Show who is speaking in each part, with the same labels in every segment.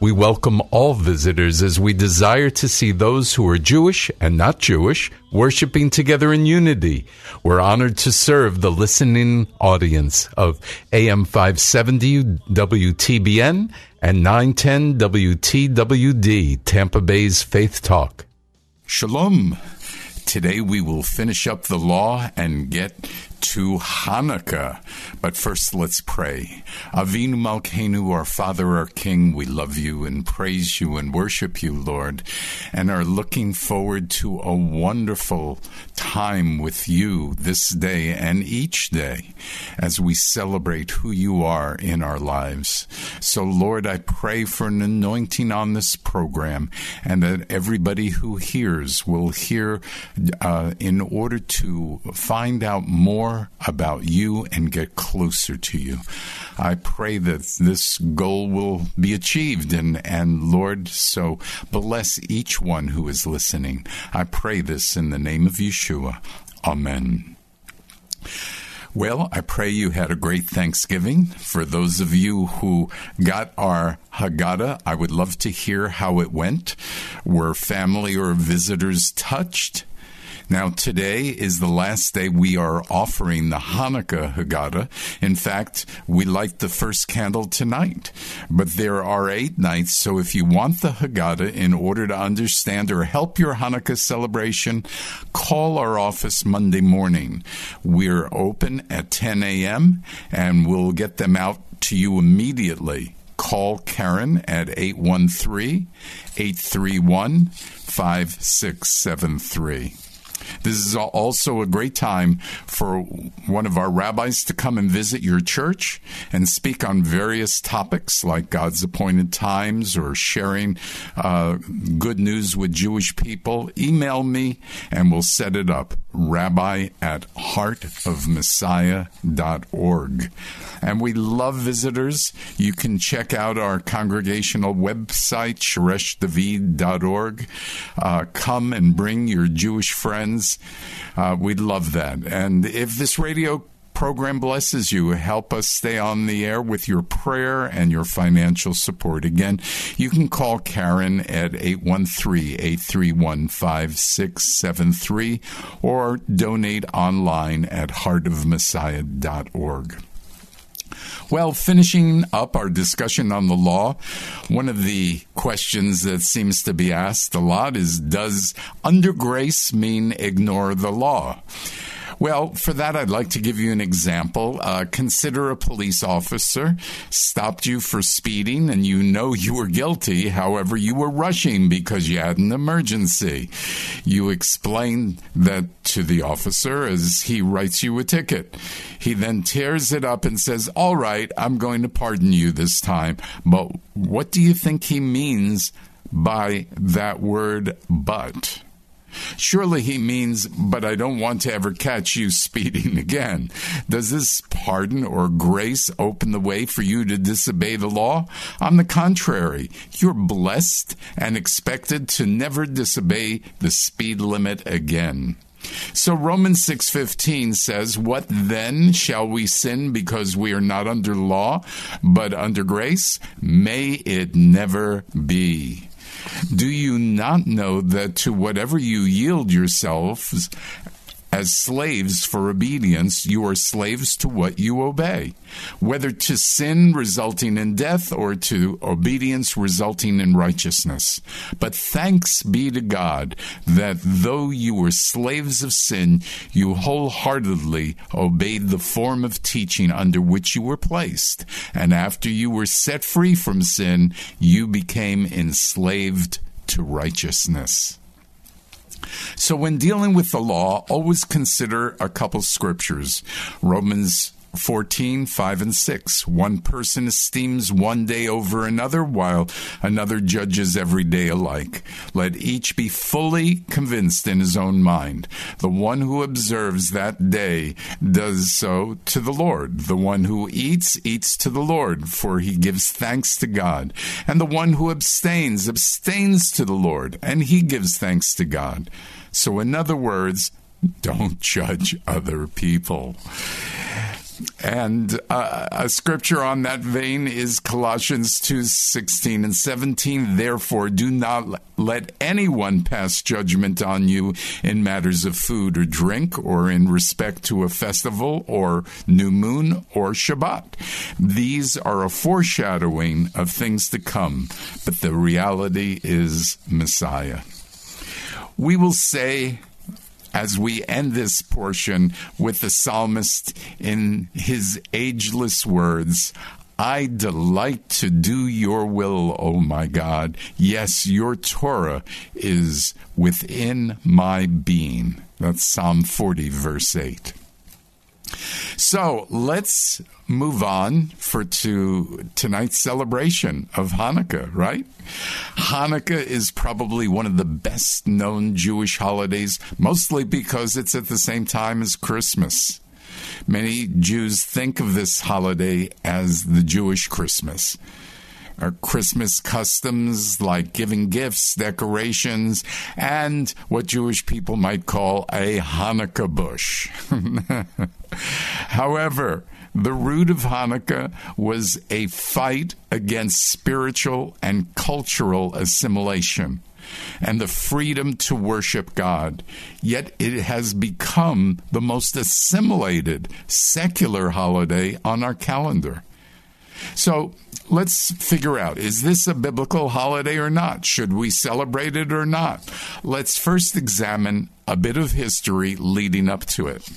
Speaker 1: We welcome all visitors as we desire to see those who are Jewish and not Jewish worshiping together in unity. We're honored to serve the listening audience of AM 570 WTBN and 910 WTWD, Tampa Bay's Faith Talk. Shalom. Today we will finish up the law and get to Hanukkah. But first, let's pray. Avinu Malkeinu, our Father, our King, we love you and praise you and worship you, Lord, and are looking forward to a wonderful time with you this day and each day as we celebrate who you are in our lives. So, Lord, I pray for an anointing on this program and that everybody who hears will hear uh, in order to find out more about you and get closer to you. I pray that this goal will be achieved and, and Lord, so bless each one who is listening. I pray this in the name of Yeshua. Amen. Well, I pray you had a great Thanksgiving. For those of you who got our Haggadah, I would love to hear how it went. Were family or visitors touched? Now, today is the last day we are offering the Hanukkah Haggadah. In fact, we light the first candle tonight, but there are eight nights. So if you want the Haggadah in order to understand or help your Hanukkah celebration, call our office Monday morning. We're open at 10 a.m. and we'll get them out to you immediately call Karen at 813 831 5673. This is also a great time for one of our rabbis to come and visit your church and speak on various topics like God's appointed times or sharing uh, good news with Jewish people. Email me and we'll set it up. Rabbi at heartofmessiah.org. And we love visitors. You can check out our congregational website, shoreshdavid.org. Uh, come and bring your Jewish friends. Uh, we'd love that. And if this radio program blesses you. Help us stay on the air with your prayer and your financial support. Again, you can call Karen at 813-831-5673 or donate online at heartofmessiah.org. Well, finishing up our discussion on the law, one of the questions that seems to be asked a lot is Does under grace mean ignore the law? Well, for that, I'd like to give you an example. Uh, consider a police officer stopped you for speeding and you know you were guilty. However, you were rushing because you had an emergency. You explain that to the officer as he writes you a ticket. He then tears it up and says, All right, I'm going to pardon you this time. But what do you think he means by that word, but? Surely he means, but I don't want to ever catch you speeding again. Does this pardon or grace open the way for you to disobey the law? On the contrary, you're blessed and expected to never disobey the speed limit again. So Romans 6:15 says, "What then shall we sin because we are not under law, but under grace? May it never be." Do you not know that to whatever you yield yourselves as slaves for obedience, you are slaves to what you obey, whether to sin resulting in death or to obedience resulting in righteousness. But thanks be to God that though you were slaves of sin, you wholeheartedly obeyed the form of teaching under which you were placed. And after you were set free from sin, you became enslaved to righteousness. So, when dealing with the law, always consider a couple scriptures. Romans 14, 5 and 6. One person esteems one day over another, while another judges every day alike. Let each be fully convinced in his own mind. The one who observes that day does so to the Lord. The one who eats, eats to the Lord, for he gives thanks to God. And the one who abstains, abstains to the Lord, and he gives thanks to God. So, in other words, don't judge other people. And uh, a scripture on that vein is Colossians 2 16 and 17. Therefore, do not let anyone pass judgment on you in matters of food or drink, or in respect to a festival, or new moon, or Shabbat. These are a foreshadowing of things to come, but the reality is Messiah. We will say as we end this portion with the psalmist in his ageless words. I delight to do your will, O my God. Yes, your Torah is within my being. That's Psalm 40, verse 8. So let's move on for to tonight's celebration of Hanukkah, right? Hanukkah is probably one of the best known Jewish holidays, mostly because it's at the same time as Christmas. Many Jews think of this holiday as the Jewish Christmas. Our Christmas customs like giving gifts, decorations, and what Jewish people might call a Hanukkah bush. However, the root of Hanukkah was a fight against spiritual and cultural assimilation and the freedom to worship God. Yet it has become the most assimilated secular holiday on our calendar. So let's figure out is this a biblical holiday or not? Should we celebrate it or not? Let's first examine a bit of history leading up to it.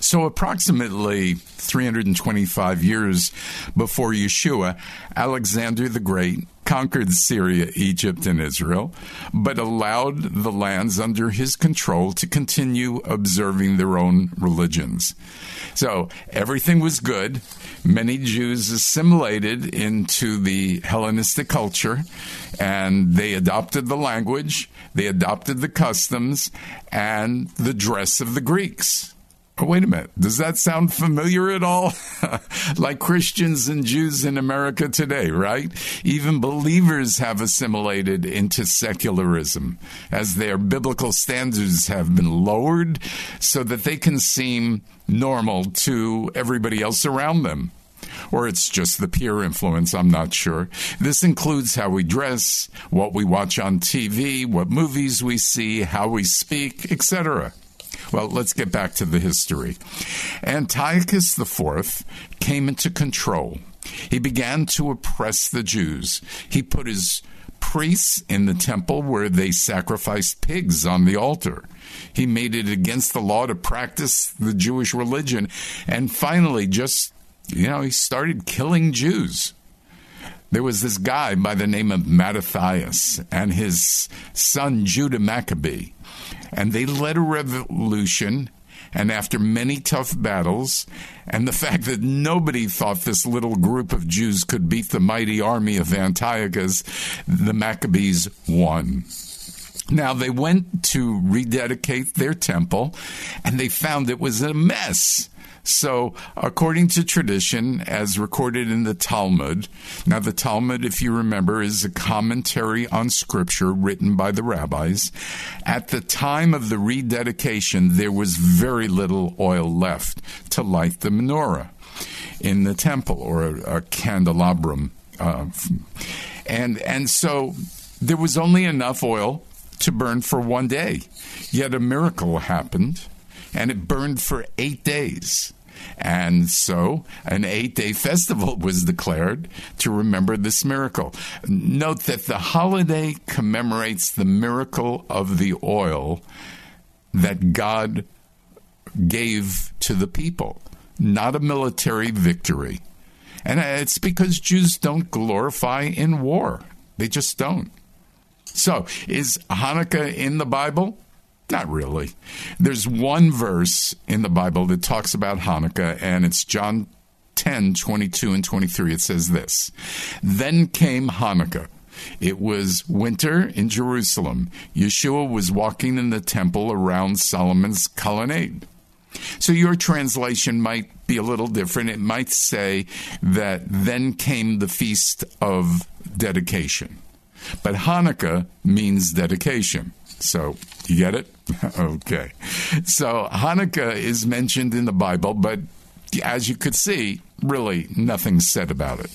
Speaker 1: So, approximately 325 years before Yeshua, Alexander the Great conquered Syria, Egypt, and Israel, but allowed the lands under his control to continue observing their own religions. So everything was good. Many Jews assimilated into the Hellenistic culture and they adopted the language, they adopted the customs, and the dress of the Greeks. Wait a minute. Does that sound familiar at all? like Christians and Jews in America today, right? Even believers have assimilated into secularism as their biblical standards have been lowered so that they can seem normal to everybody else around them. Or it's just the peer influence, I'm not sure. This includes how we dress, what we watch on TV, what movies we see, how we speak, etc. Well, let's get back to the history. Antiochus IV came into control. He began to oppress the Jews. He put his priests in the temple where they sacrificed pigs on the altar. He made it against the law to practice the Jewish religion. And finally, just, you know, he started killing Jews. There was this guy by the name of Mattathias and his son Judah Maccabee and they led a revolution. And after many tough battles, and the fact that nobody thought this little group of Jews could beat the mighty army of Antiochus, the Maccabees won. Now, they went to rededicate their temple, and they found it was a mess. So, according to tradition, as recorded in the Talmud, now the Talmud, if you remember, is a commentary on scripture written by the rabbis. At the time of the rededication, there was very little oil left to light the menorah in the temple or a, a candelabrum. Uh, and, and so there was only enough oil to burn for one day. Yet a miracle happened, and it burned for eight days. And so an eight day festival was declared to remember this miracle. Note that the holiday commemorates the miracle of the oil that God gave to the people, not a military victory. And uh, it's because Jews don't glorify in war, they just don't. So, is Hanukkah in the Bible? Not really. There's one verse in the Bible that talks about Hanukkah, and it's John 10 22 and 23. It says this Then came Hanukkah. It was winter in Jerusalem. Yeshua was walking in the temple around Solomon's colonnade. So your translation might be a little different. It might say that then came the feast of dedication. But Hanukkah means dedication. So, you get it? okay. So, Hanukkah is mentioned in the Bible, but as you could see, really nothing said about it.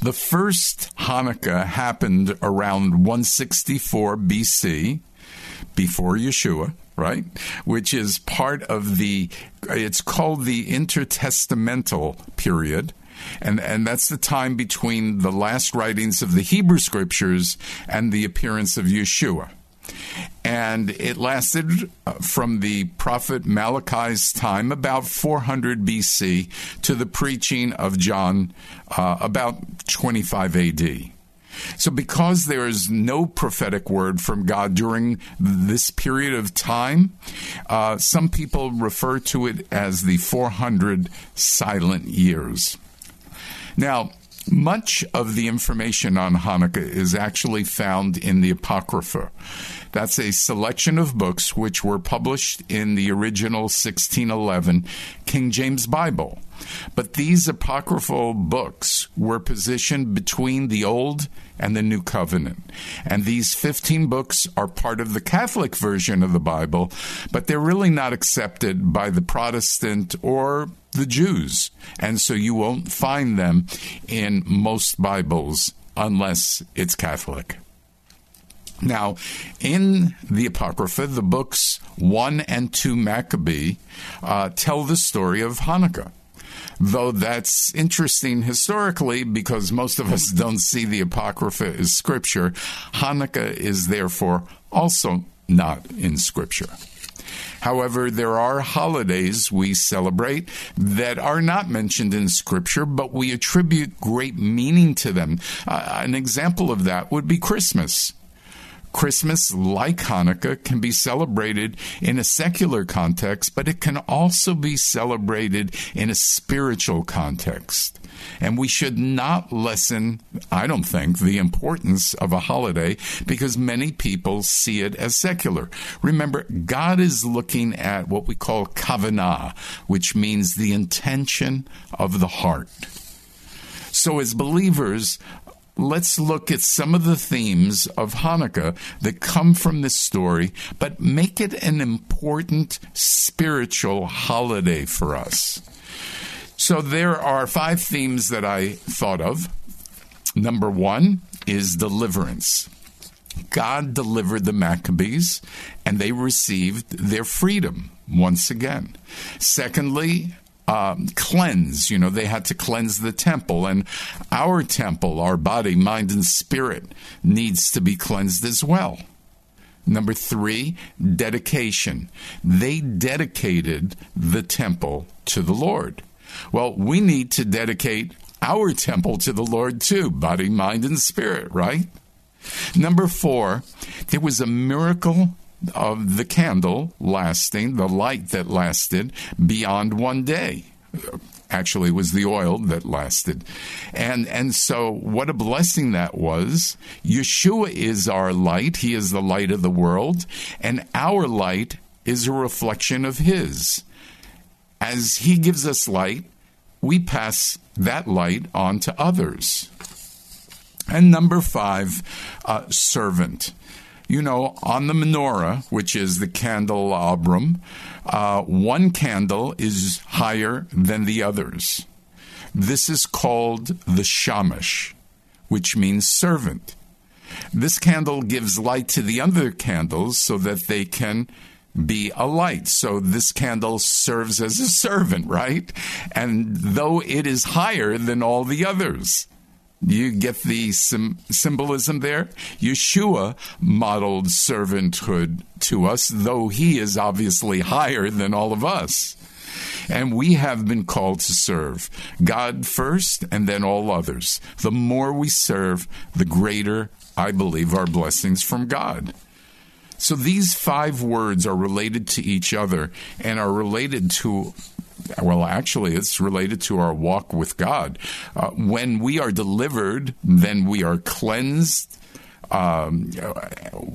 Speaker 1: The first Hanukkah happened around 164 BC, before Yeshua, right? Which is part of the, it's called the intertestamental period. And, and that's the time between the last writings of the Hebrew scriptures and the appearance of Yeshua. And it lasted uh, from the prophet Malachi's time, about 400 BC, to the preaching of John, uh, about 25 AD. So, because there is no prophetic word from God during this period of time, uh, some people refer to it as the 400 silent years. Now, much of the information on Hanukkah is actually found in the Apocrypha. That's a selection of books which were published in the original 1611 King James Bible. But these apocryphal books were positioned between the Old and the New Covenant. And these 15 books are part of the Catholic version of the Bible, but they're really not accepted by the Protestant or the Jews. And so you won't find them in most Bibles unless it's Catholic. Now, in the Apocrypha, the books 1 and 2 Maccabee uh, tell the story of Hanukkah. Though that's interesting historically because most of us don't see the Apocrypha as scripture, Hanukkah is therefore also not in scripture. However, there are holidays we celebrate that are not mentioned in Scripture, but we attribute great meaning to them. Uh, an example of that would be Christmas. Christmas, like Hanukkah, can be celebrated in a secular context, but it can also be celebrated in a spiritual context. And we should not lessen, I don't think, the importance of a holiday because many people see it as secular. Remember, God is looking at what we call kavanah, which means the intention of the heart. So, as believers, let's look at some of the themes of Hanukkah that come from this story, but make it an important spiritual holiday for us. So there are five themes that I thought of. Number one is deliverance. God delivered the Maccabees and they received their freedom once again. Secondly, um, cleanse. You know, they had to cleanse the temple, and our temple, our body, mind, and spirit, needs to be cleansed as well. Number three, dedication. They dedicated the temple to the Lord. Well, we need to dedicate our temple to the Lord too, body, mind, and spirit, right? Number four, there was a miracle of the candle lasting, the light that lasted beyond one day. Actually, was the oil that lasted. And, and so, what a blessing that was. Yeshua is our light. He is the light of the world. And our light is a reflection of His. as He gives us light, we pass that light on to others. And number five, uh, servant. You know, on the menorah, which is the candelabrum, uh, one candle is higher than the others. This is called the shamash, which means servant. This candle gives light to the other candles so that they can be a light. So this candle serves as a servant, right? And though it is higher than all the others, you get the sim- symbolism there? Yeshua modeled servanthood to us, though he is obviously higher than all of us. And we have been called to serve God first and then all others. The more we serve, the greater, I believe, our blessings from God. So these five words are related to each other and are related to well, actually, it's related to our walk with God. Uh, when we are delivered, then we are cleansed. Um,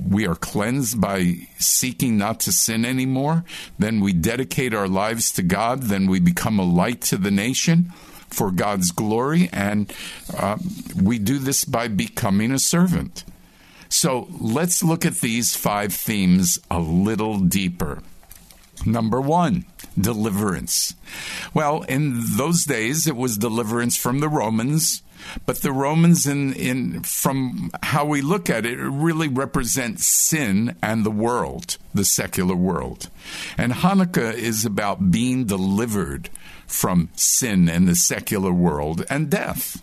Speaker 1: we are cleansed by seeking not to sin anymore. Then we dedicate our lives to God. Then we become a light to the nation for God's glory. And uh, we do this by becoming a servant. So let's look at these five themes a little deeper. Number one, deliverance. Well, in those days, it was deliverance from the Romans, but the Romans, in, in from how we look at it, really represent sin and the world, the secular world. And Hanukkah is about being delivered from sin and the secular world and death.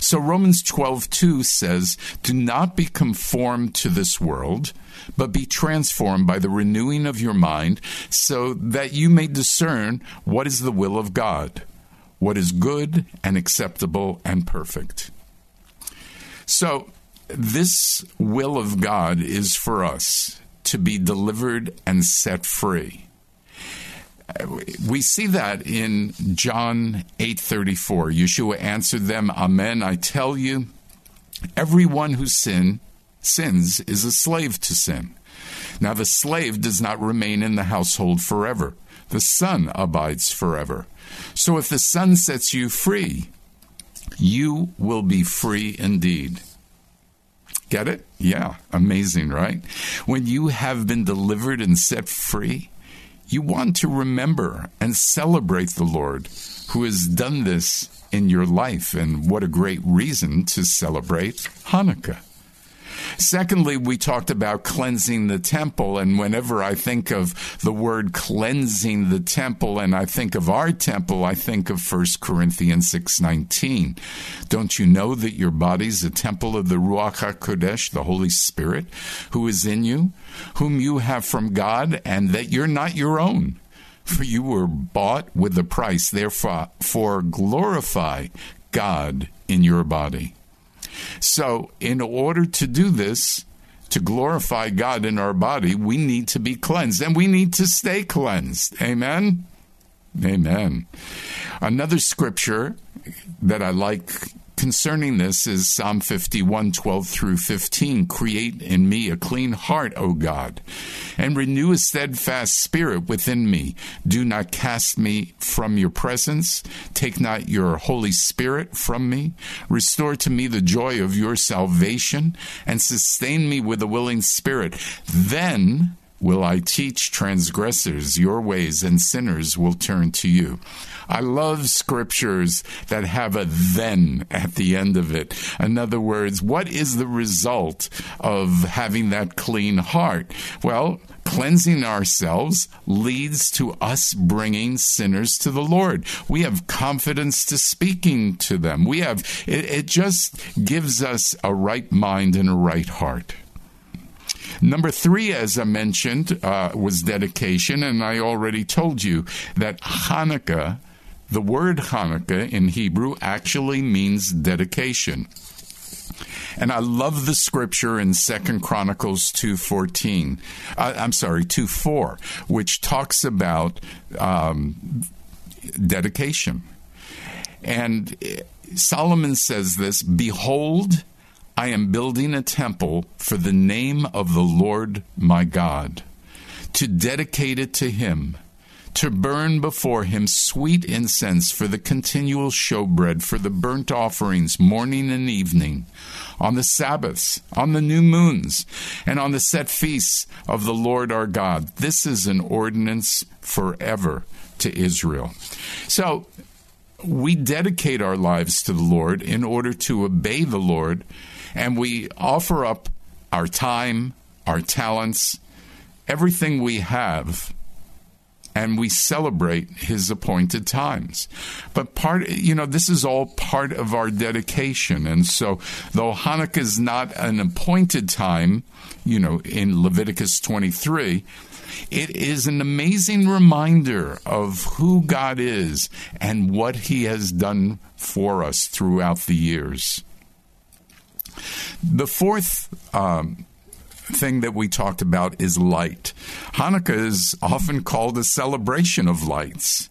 Speaker 1: So Romans 12:2 says, "Do not be conformed to this world, but be transformed by the renewing of your mind, so that you may discern what is the will of God, what is good and acceptable and perfect." So, this will of God is for us to be delivered and set free we see that in John 8:34. Yeshua answered them, "Amen, I tell you, everyone who sin sins is a slave to sin. Now the slave does not remain in the household forever. The son abides forever. So if the son sets you free, you will be free indeed." Get it? Yeah, amazing, right? When you have been delivered and set free, you want to remember and celebrate the Lord who has done this in your life. And what a great reason to celebrate Hanukkah. Secondly, we talked about cleansing the temple. And whenever I think of the word cleansing the temple and I think of our temple, I think of 1 Corinthians 6.19. Don't you know that your body's a temple of the Ruach HaKodesh, the Holy Spirit, who is in you, whom you have from God, and that you're not your own? For you were bought with a price. Therefore, for glorify God in your body. So, in order to do this, to glorify God in our body, we need to be cleansed and we need to stay cleansed. Amen? Amen. Another scripture that I like concerning this is Psalm 51 12 through 15. Create in me a clean heart, O God, and renew a steadfast spirit within me. Do not cast me from your presence. Take not your Holy Spirit from me. Restore to me the joy of your salvation and sustain me with a willing spirit. Then will I teach transgressors your ways, and sinners will turn to you. I love scriptures that have a then at the end of it. In other words, what is the result of having that clean heart? Well, cleansing ourselves leads to us bringing sinners to the Lord. We have confidence to speaking to them. We have, it, it just gives us a right mind and a right heart. Number three, as I mentioned, uh, was dedication, and I already told you that Hanukkah the word Hanukkah in Hebrew actually means dedication. And I love the scripture in Second Chronicles 2.14. Uh, I'm sorry, 2.4, which talks about um, dedication. And Solomon says this, Behold, I am building a temple for the name of the Lord my God, to dedicate it to him to burn before him sweet incense for the continual showbread, for the burnt offerings morning and evening, on the Sabbaths, on the new moons, and on the set feasts of the Lord our God. This is an ordinance forever to Israel. So we dedicate our lives to the Lord in order to obey the Lord, and we offer up our time, our talents, everything we have and we celebrate his appointed times. But part, you know, this is all part of our dedication. And so, though Hanukkah is not an appointed time, you know, in Leviticus 23, it is an amazing reminder of who God is and what he has done for us throughout the years. The fourth um, thing that we talked about is light. Hanukkah is often called a celebration of lights.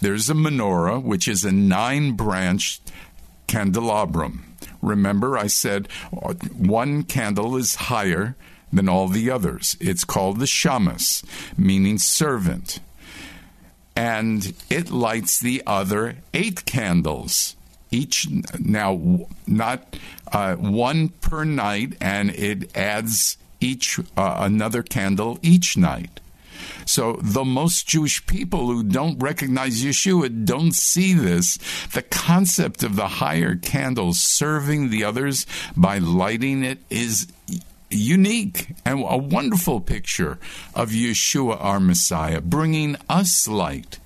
Speaker 1: There's a menorah, which is a nine branched candelabrum. Remember, I said one candle is higher than all the others. It's called the shamas, meaning servant. And it lights the other eight candles each now not uh, one per night and it adds each uh, another candle each night. So the most Jewish people who don't recognize Yeshua don't see this. The concept of the higher candles serving the others by lighting it is unique and a wonderful picture of Yeshua, our Messiah, bringing us light.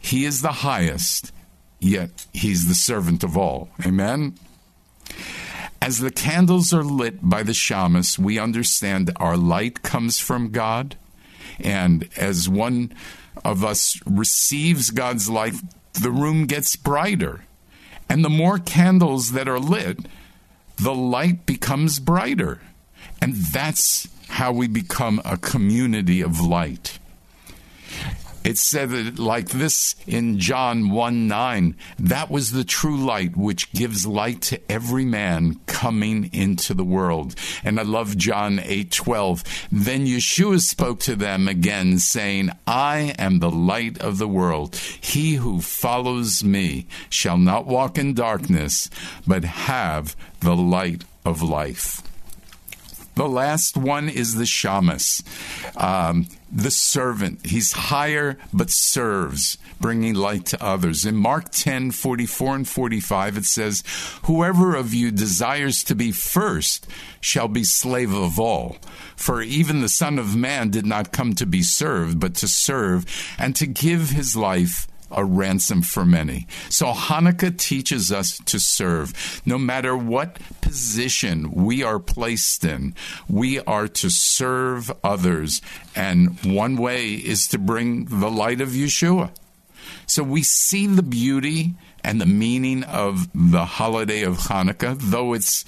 Speaker 1: He is the highest, yet he's the servant of all. Amen. As the candles are lit by the shamas, we understand our light comes from God. And as one of us receives God's light, the room gets brighter. And the more candles that are lit, the light becomes brighter. And that's how we become a community of light. It said it like this in John 1 9. That was the true light which gives light to every man coming into the world. And I love John 8 12. Then Yeshua spoke to them again, saying, I am the light of the world. He who follows me shall not walk in darkness, but have the light of life. The last one is the shamas, um, the servant. He's higher but serves, bringing light to others. In Mark 10 44 and 45, it says, Whoever of you desires to be first shall be slave of all. For even the Son of Man did not come to be served, but to serve and to give his life a ransom for many. So Hanukkah teaches us to serve. No matter what position we are placed in, we are to serve others. And one way is to bring the light of Yeshua. So we see the beauty and the meaning of the holiday of Hanukkah, though it's,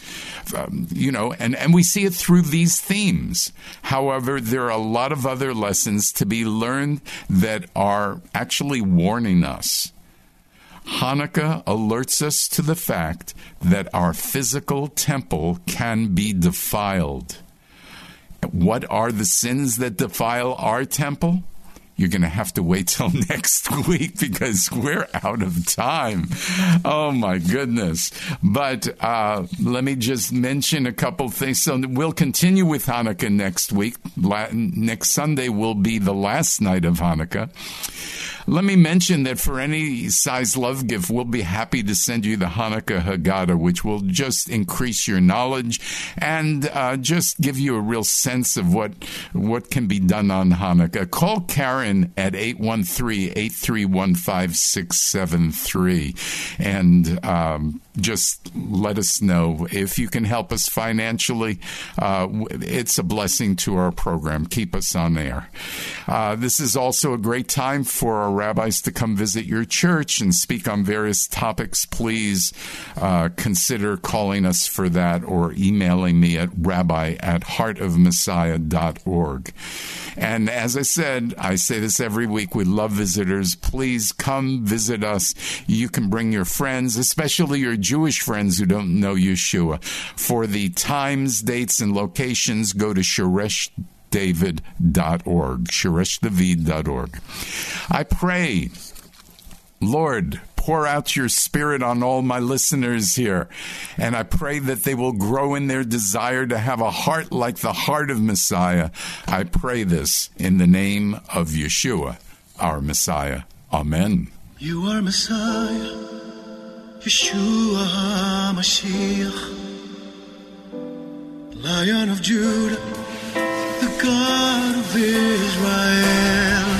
Speaker 1: um, you know, and, and we see it through these themes. However, there are a lot of other lessons to be learned that are actually warning us. Hanukkah alerts us to the fact that our physical temple can be defiled. What are the sins that defile our temple? You're going to have to wait till next week because we're out of time. Oh my goodness. But uh, let me just mention a couple things. So we'll continue with Hanukkah next week. Next Sunday will be the last night of Hanukkah. Let me mention that for any size love gift, we'll be happy to send you the Hanukkah Haggadah, which will just increase your knowledge and uh, just give you a real sense of what what can be done on Hanukkah. Call Karen at 813-831-5673 and um, just let us know if you can help us financially. Uh, it's a blessing to our program. Keep us on air. Uh, this is also a great time for our rabbis to come visit your church and speak on various topics. Please uh, consider calling us for that or emailing me at rabbi at heartofmessiah.org. And as I said, I say this every week, we love visitors. Please come visit us. You can bring your friends, especially your Jewish friends who don't know Yeshua. For the times, dates, and locations, go to Shoresh david.org, shoreshdavid.org. I pray, Lord, pour out your spirit on all my listeners here. And I pray that they will grow in their desire to have a heart like the heart of Messiah. I pray this in the name of Yeshua, our Messiah. Amen.
Speaker 2: You are Messiah, Yeshua HaMashiach, Lion of Judah, the God of Israel.